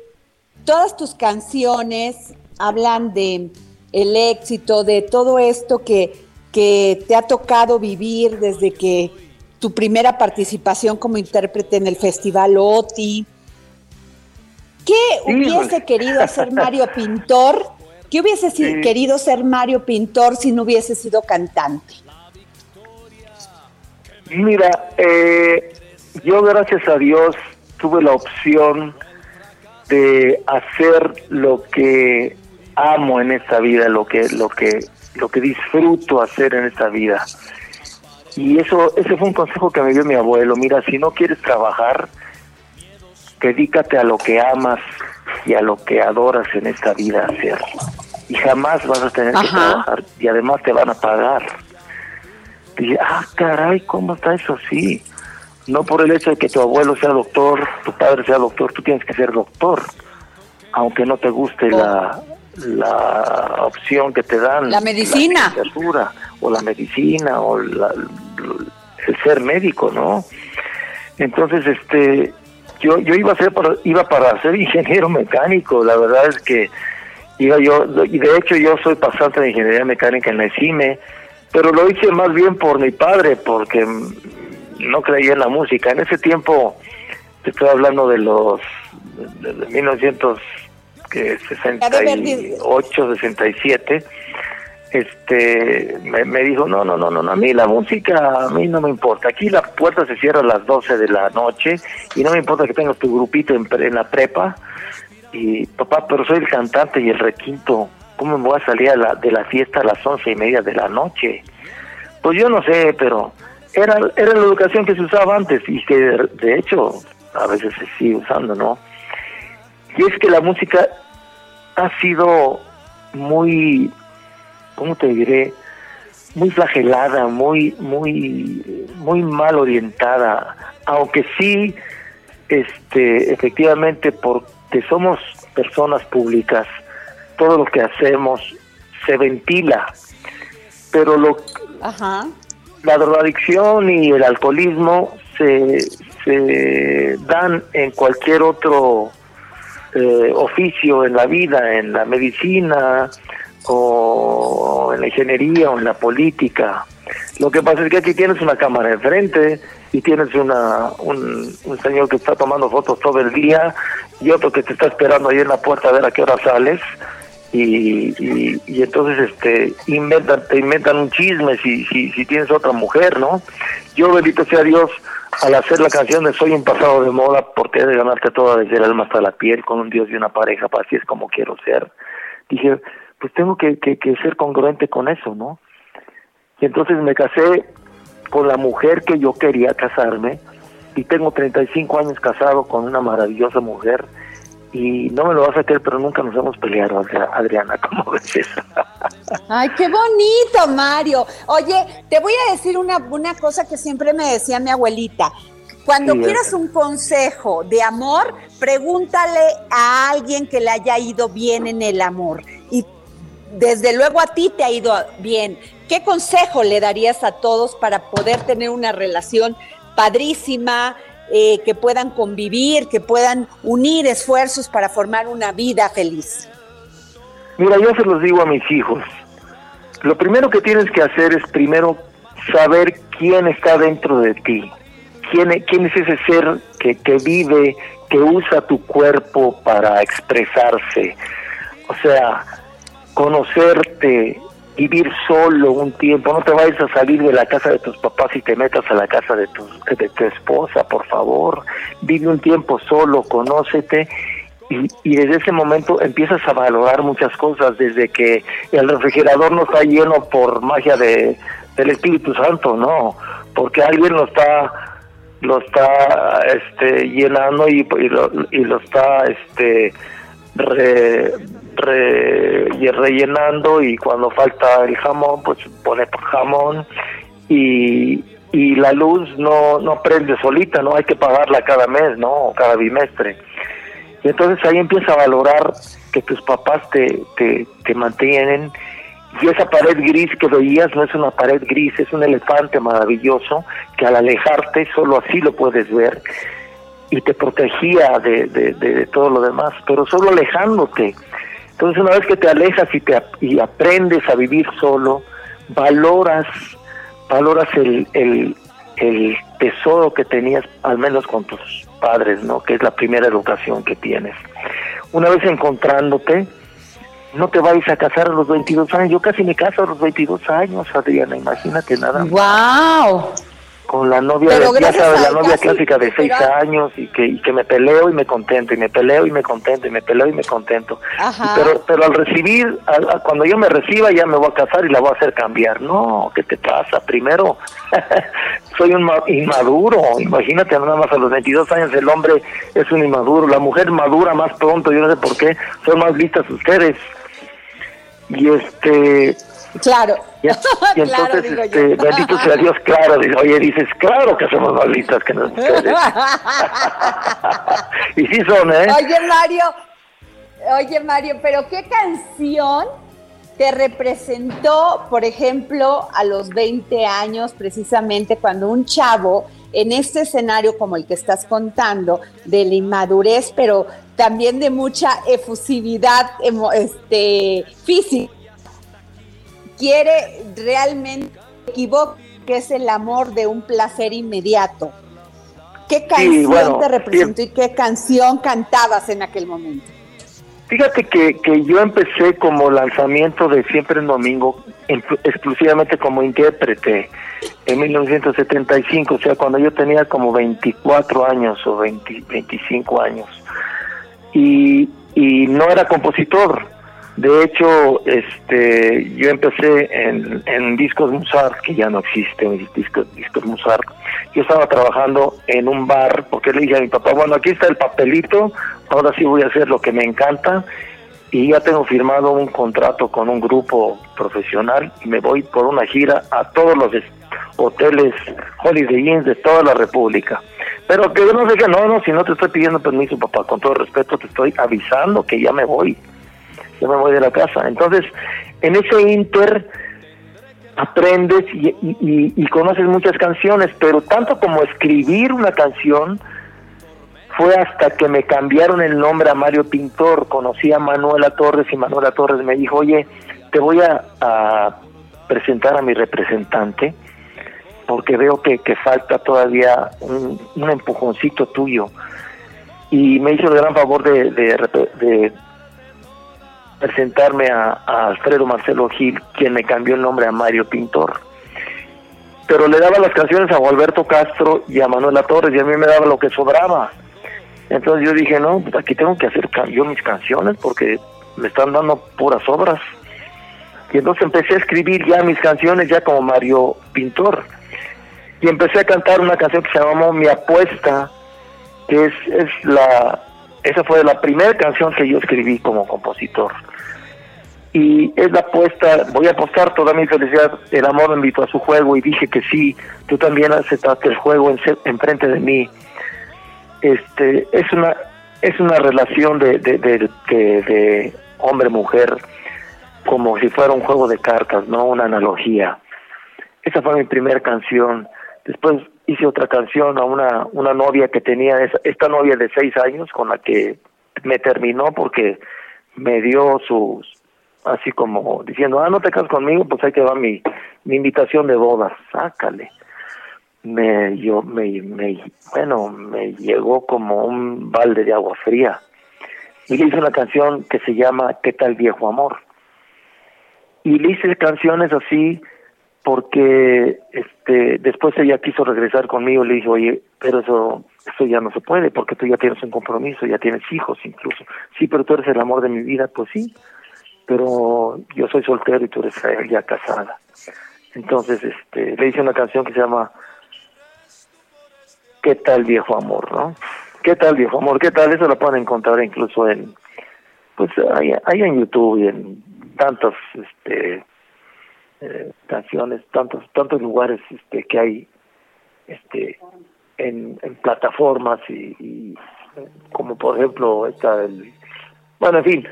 [SPEAKER 3] todas tus canciones hablan de el éxito, de todo esto que, que te ha tocado vivir desde que tu primera participación como intérprete en el Festival OTI. ¿Qué hubiese querido ser Mario Pintor? ¿Qué hubiese querido ser Mario Pintor si no hubiese sido cantante?
[SPEAKER 9] Mira, eh, yo gracias a Dios tuve la opción de hacer lo que amo en esta vida, lo que lo que lo que disfruto hacer en esta vida. Y eso ese fue un consejo que me dio mi abuelo, mira, si no quieres trabajar, dedícate a lo que amas y a lo que adoras en esta vida hacer. Y jamás vas a tener que trabajar y además te van a pagar. Dije, ah, caray, ¿cómo está eso? Sí. No por el hecho de que tu abuelo sea doctor, tu padre sea doctor, tú tienes que ser doctor. Aunque no te guste la, la opción que te dan.
[SPEAKER 3] La medicina.
[SPEAKER 9] o la medicina, o la, el ser médico, ¿no? Entonces, este, yo, yo iba a ser para, iba para ser ingeniero mecánico. La verdad es que iba yo, y de hecho yo soy pasante de ingeniería mecánica en la ECIME pero lo hice más bien por mi padre, porque no creía en la música. En ese tiempo, te estoy hablando de los de, 1968, 67, este, me, me, dijo, no, no, no, no, a mí la música, a mí no me importa. Aquí la puerta se cierra a las 12 de la noche y no me importa que tengas tu grupito en, en la prepa. Y papá, pero soy el cantante y el requinto ¿cómo me voy a salir de la fiesta a las once y media de la noche? Pues yo no sé, pero era, era la educación que se usaba antes y que de, hecho a veces se sigue usando, ¿no? Y es que la música ha sido muy, ¿cómo te diré? Muy flagelada, muy, muy, muy mal orientada, aunque sí, este, efectivamente, porque somos personas públicas, todo lo que hacemos se ventila, pero lo, la drogadicción y el alcoholismo se, se dan en cualquier otro eh, oficio en la vida, en la medicina o en la ingeniería o en la política. Lo que pasa es que aquí tienes una cámara enfrente y tienes una, un, un, señor que está tomando fotos todo el día y otro que te está esperando ahí en la puerta a ver a qué hora sales y, y, entonces este inventan, te inventan un chisme si, si, si tienes otra mujer, ¿no? Yo, bendito sea Dios, al hacer la canción de Soy un pasado de moda, porque de ganarte toda desde el alma hasta la piel, con un Dios y una pareja, pues así es como quiero ser, dije, pues tengo que, que ser congruente con eso, ¿no? Y entonces me casé con la mujer que yo quería casarme, y tengo 35 años casado con una maravillosa mujer, y no me lo vas a creer, pero nunca nos hemos peleado, Adri- Adriana, ¿cómo ves eso?
[SPEAKER 3] Ay, qué bonito, Mario. Oye, te voy a decir una, una cosa que siempre me decía mi abuelita. Cuando
[SPEAKER 9] Sí,
[SPEAKER 3] quieras un consejo de amor, pregúntale a alguien que le haya ido bien en el amor. Y desde luego a ti te ha ido bien. ¿Qué consejo le darías a todos para poder tener una relación padrísima, eh, que puedan convivir, que puedan unir esfuerzos para formar una vida feliz?
[SPEAKER 9] Mira, yo se los digo a mis hijos. Lo primero que tienes que hacer es primero saber quién está dentro de ti. ¿Quién, e- quién es ese ser que, que vive, que usa tu cuerpo para expresarse? O sea, conocerte, vivir solo un tiempo. No te vayas a salir de la casa de tus papás y te metas a la casa de tu, de tu esposa, por favor. Vive un tiempo solo, conócete y, y desde ese momento empiezas a valorar muchas cosas, desde que el refrigerador no está lleno por magia de, del Espíritu Santo, no, porque alguien lo está lo está este llenando y, lo, y lo está este re- re- y rellenando y cuando falta el jamón pues pone jamón y, y la luz no no prende solita no hay que pagarla cada mes no cada bimestre. Y entonces ahí empieza a valorar que tus papás te, te, te mantienen y esa pared gris que veías no es una pared gris, es un elefante maravilloso que al alejarte solo así lo puedes ver y te protegía de, de, de- de todo lo demás, pero solo alejándote. Entonces una vez que te alejas y, te, y aprendes a vivir solo, valoras, valoras el, el, el tesoro que tenías, al menos con tus padres, ¿no? Que es la primera educación que tienes. Una vez encontrándote, no te vayas a casar a los 22 años. Yo casi me caso a los 22 años, Adriana, imagínate nada.
[SPEAKER 3] ¡Wow!
[SPEAKER 9] Con la novia, de, ya sabes, la
[SPEAKER 3] a-
[SPEAKER 9] novia
[SPEAKER 3] casi,
[SPEAKER 9] clásica de 6
[SPEAKER 3] pero-
[SPEAKER 9] años y que, y que me peleo y me contento, y me peleo y me contento, y me peleo y me contento.
[SPEAKER 3] Ajá.
[SPEAKER 9] Pero, pero al recibir, al- cuando yo me reciba ya me voy a casar y la voy a hacer cambiar. No, ¿qué te pasa? Primero, soy un ma- inmaduro. Imagínate, nada más a los 22 años el hombre es un inmaduro. La mujer madura más pronto, yo no sé por qué. Son más listas ustedes. Y este...
[SPEAKER 3] Claro.
[SPEAKER 9] Y, y
[SPEAKER 3] Claro,
[SPEAKER 9] entonces,
[SPEAKER 3] digo
[SPEAKER 9] este, bendito sea Dios, claro. Oye, dices, claro que somos más listas que ustedes. y sí son, ¿eh?
[SPEAKER 3] Oye, Mario, oye, Mario, pero ¿qué canción te representó, por ejemplo, a los 20 años, precisamente cuando un chavo en este escenario como el que estás contando, de la inmadurez, pero también de mucha efusividad este, física, quiere realmente equivocar que es el amor de un placer inmediato? ¿Qué canción
[SPEAKER 9] bueno,
[SPEAKER 3] te representó y qué canción cantabas en aquel momento?
[SPEAKER 9] Fíjate que, que yo empecé como lanzamiento de Siempre en Domingo, en- exclusivamente como intérprete, en 1975, o sea, cuando yo tenía como 24 años o 20 25 años. Y, y no era compositor. De hecho, este, yo empecé en, Discos Musart, que ya no existe, Discos, Discos Musart. Yo estaba trabajando en un bar, porque le dije a mi papá, bueno, aquí está el papelito, ahora sí voy a hacer lo que me encanta, y ya tengo firmado un contrato con un grupo profesional, y me voy por una gira a todos los es- hoteles Holiday Inns de toda la República. Pero que yo no que no, no, si no te estoy pidiendo permiso, papá, con todo respeto te estoy avisando que ya me voy yo me voy de la casa. Entonces, en ese inter aprendes y, conoces muchas canciones, pero tanto como escribir una canción, fue hasta que me cambiaron el nombre a Mario Pintor, conocí a Manuela Torres y Manuela Torres me dijo, oye, te voy a, presentar a mi representante porque veo que, que falta todavía un, empujoncito tuyo. Y me hizo el gran favor de, de, de presentarme a, Alfredo Marcelo Gil, quien me cambió el nombre a Mario Pintor. Pero le daba las canciones a Alberto Castro y a Manuela Torres y a mí me daba lo que sobraba. Entonces yo dije, no, pues aquí tengo que hacer yo mis canciones porque me están dando puras obras. Y entonces empecé a escribir ya mis canciones ya como Mario Pintor. Y empecé a cantar una canción que se llamó Mi Apuesta, que es, es la, esa fue la primera canción que yo escribí como compositor. Y es la apuesta, voy a apostar toda mi felicidad, el amor me invitó a su juego y dije que sí, tú también aceptaste el juego en, enfrente de mí. Este, es una, es una relación de, de hombre-mujer como si fuera un juego de cartas, no una analogía. Esa fue mi primera canción. Después hice otra canción a una, una novia que tenía, esa- esta novia de seis años con la que me terminó porque me dio sus, así como diciendo, ah, no te casas conmigo, pues ahí te va mi, mi invitación de boda, sácale. Me, yo, me, me, bueno, me llegó como un balde de agua fría. Y le hice una canción que se llama ¿Qué tal viejo amor? Y le hice canciones así porque este después ella quiso regresar conmigo le dije oye pero eso eso ya no se puede porque tú ya tienes un compromiso ya tienes hijos incluso sí pero tú eres el amor de mi vida pues sí pero yo soy soltero y tú eres ya casada. Entonces este le hice una canción que se llama qué tal viejo amor no qué tal viejo amor qué tal eso la pueden encontrar incluso en pues ahí, ahí en YouTube y en tantos este eh, canciones, tantos tantos lugares este que hay este en, plataformas y, y, eh, como por ejemplo está el bueno en fin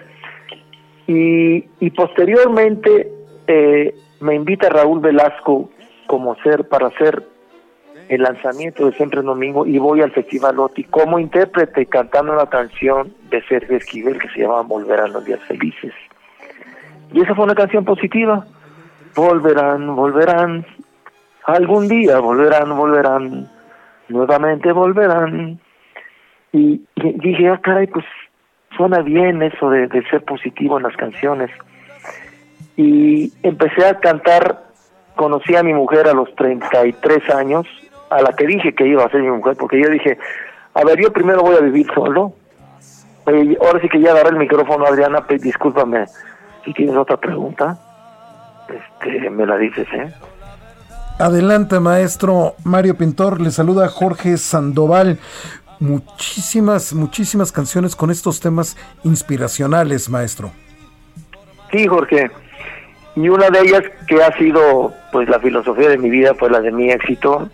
[SPEAKER 9] y, y posteriormente eh, me invita Raúl Velasco como ser para hacer el lanzamiento de Siempre Domingo y voy al Festival OTI como intérprete cantando una canción de Sergio Esquivel que se llama Volverán los días felices. Y esa fue una canción positiva. Volverán, volverán, algún día volverán, volverán, nuevamente volverán. Y, y dije, ah, caray, pues suena bien eso de, de ser positivo en las canciones. Y empecé a cantar, conocí a mi mujer a los 33 años, a la que dije que iba a ser mi mujer, porque yo dije, a ver, yo primero voy a vivir solo. Eh, ahora sí que ya agarré el micrófono, Adriana, pues, discúlpame si tienes otra pregunta este, me la dices, ¿eh?
[SPEAKER 4] Adelante, maestro Mario Pintor. Le saluda Jorge Sandoval. Muchísimas, muchísimas canciones con estos temas inspiracionales, maestro.
[SPEAKER 9] Sí, Jorge. Y una de ellas que ha sido, pues, la filosofía de mi vida, pues, la de mi éxito,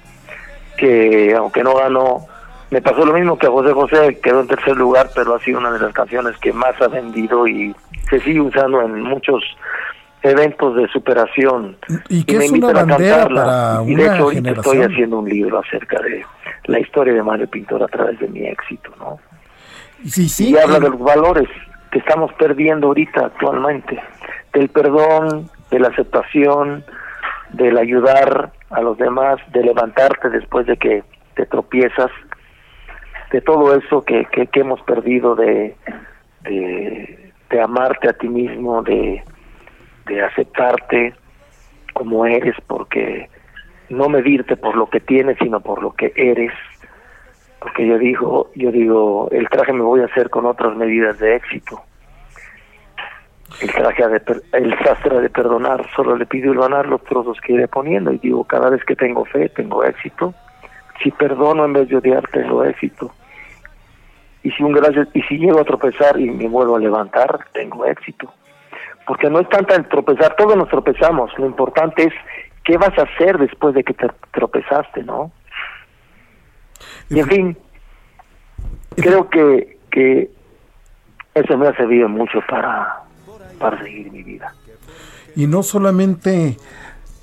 [SPEAKER 9] que aunque no ganó, me pasó lo mismo que José José, quedó en tercer lugar, pero ha sido una de las canciones que más ha vendido y se sigue usando en muchos eventos de superación.
[SPEAKER 4] Y que es una bandera para
[SPEAKER 9] y
[SPEAKER 4] una
[SPEAKER 9] de hecho ahorita
[SPEAKER 4] generación.
[SPEAKER 9] estoy haciendo un libro acerca de la historia de Mario Pintor a través de mi éxito no
[SPEAKER 4] sí, sí,
[SPEAKER 9] y habla de los valores que estamos perdiendo ahorita actualmente. Del perdón de la aceptación del ayudar a los demás de levantarte después de que te tropiezas de todo eso que, que, que hemos perdido de, de de amarte a ti mismo de de aceptarte como eres, porque no medirte por lo que tienes, sino por lo que eres. Porque yo digo, yo digo, el traje me voy a hacer con otras medidas de éxito. El traje de el sastre de perdonar, solo le pido ganar los trozos que iré poniendo y digo, cada vez que tengo fe, tengo éxito. Si perdono en vez de odiar, tengo éxito. Y si un gracias, y si llego a tropezar y me vuelvo a levantar, tengo éxito porque no es tanta el tropezar, todos nos tropezamos, lo importante es qué vas a hacer después de que te tropezaste, ¿no? Y en fin, creo que, que eso me ha servido mucho para, para seguir mi vida.
[SPEAKER 4] Y no solamente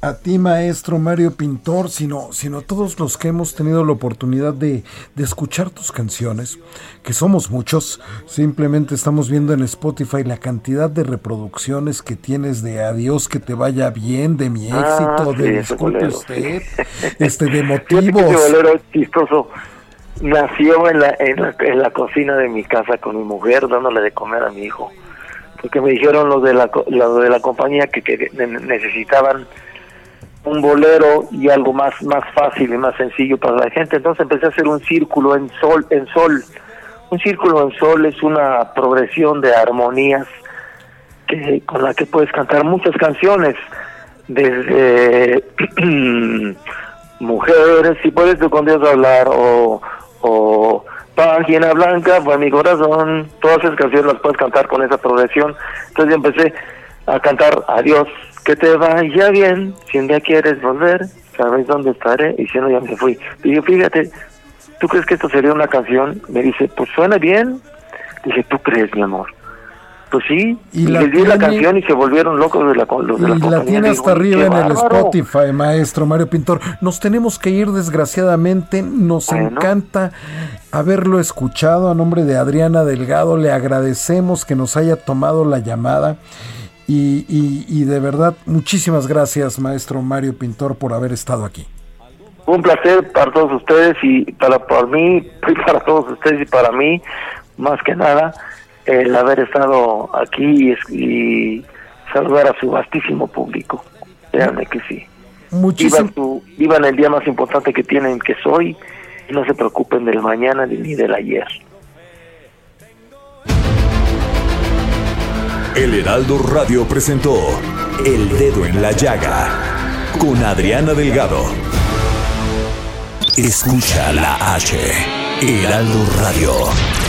[SPEAKER 4] a ti, maestro Mario Pintor, sino, sino a todos los que hemos tenido la oportunidad de, de escuchar tus canciones, que somos muchos. Simplemente estamos viendo en Spotify la cantidad de reproducciones que tienes de Adiós, que te vaya bien, de mi
[SPEAKER 9] Ah,
[SPEAKER 4] éxito,
[SPEAKER 9] sí,
[SPEAKER 4] de Disculpe usted, este, de motivos.
[SPEAKER 9] ese bolero chistoso nació en la, en, la, en la cocina de mi casa con mi mujer dándole de comer a mi hijo. porque me dijeron los de la, de la compañía que, que necesitaban un bolero y algo más más fácil y más sencillo para la gente. Entonces empecé a hacer un círculo en sol en sol. Un círculo en sol es una progresión de armonías que con la que puedes cantar muchas canciones desde mujeres si puedes tú con Dios hablar o o Página Blanca fue mi corazón. Todas esas canciones las puedes cantar con esa progresión. Entonces yo empecé a cantar adiós que te vaya bien, si un día quieres volver, sabes dónde estaré, y si no ya me fui. Y yo, fíjate, ¿tú crees que esto sería una canción? Me dice, pues suena bien. Dije, ¿tú crees, mi amor? Pues sí, y, les di la canción y se volvieron locos de la, los de
[SPEAKER 4] y la, tiene hasta arriba en el Spotify, maestro Mario Pintor. Nos tenemos que ir desgraciadamente, nos encanta haberlo escuchado a nombre de Adriana Delgado, le agradecemos que nos haya tomado la llamada. Y, de verdad, muchísimas gracias, maestro Mario Pintor, por haber estado aquí.
[SPEAKER 9] Un placer para todos ustedes y para, para mí, para todos ustedes y para mí, más que nada, el haber estado aquí y, saludar a su vastísimo público. Créanme que sí.
[SPEAKER 4] Muchísimo.
[SPEAKER 9] Vivan, el día más importante que tienen, que soy, y no se preocupen del mañana ni del ayer.
[SPEAKER 1] El Heraldo Radio presentó El Dedo en la Llaga con Adriana Delgado. Escucha la H. Heraldo Radio.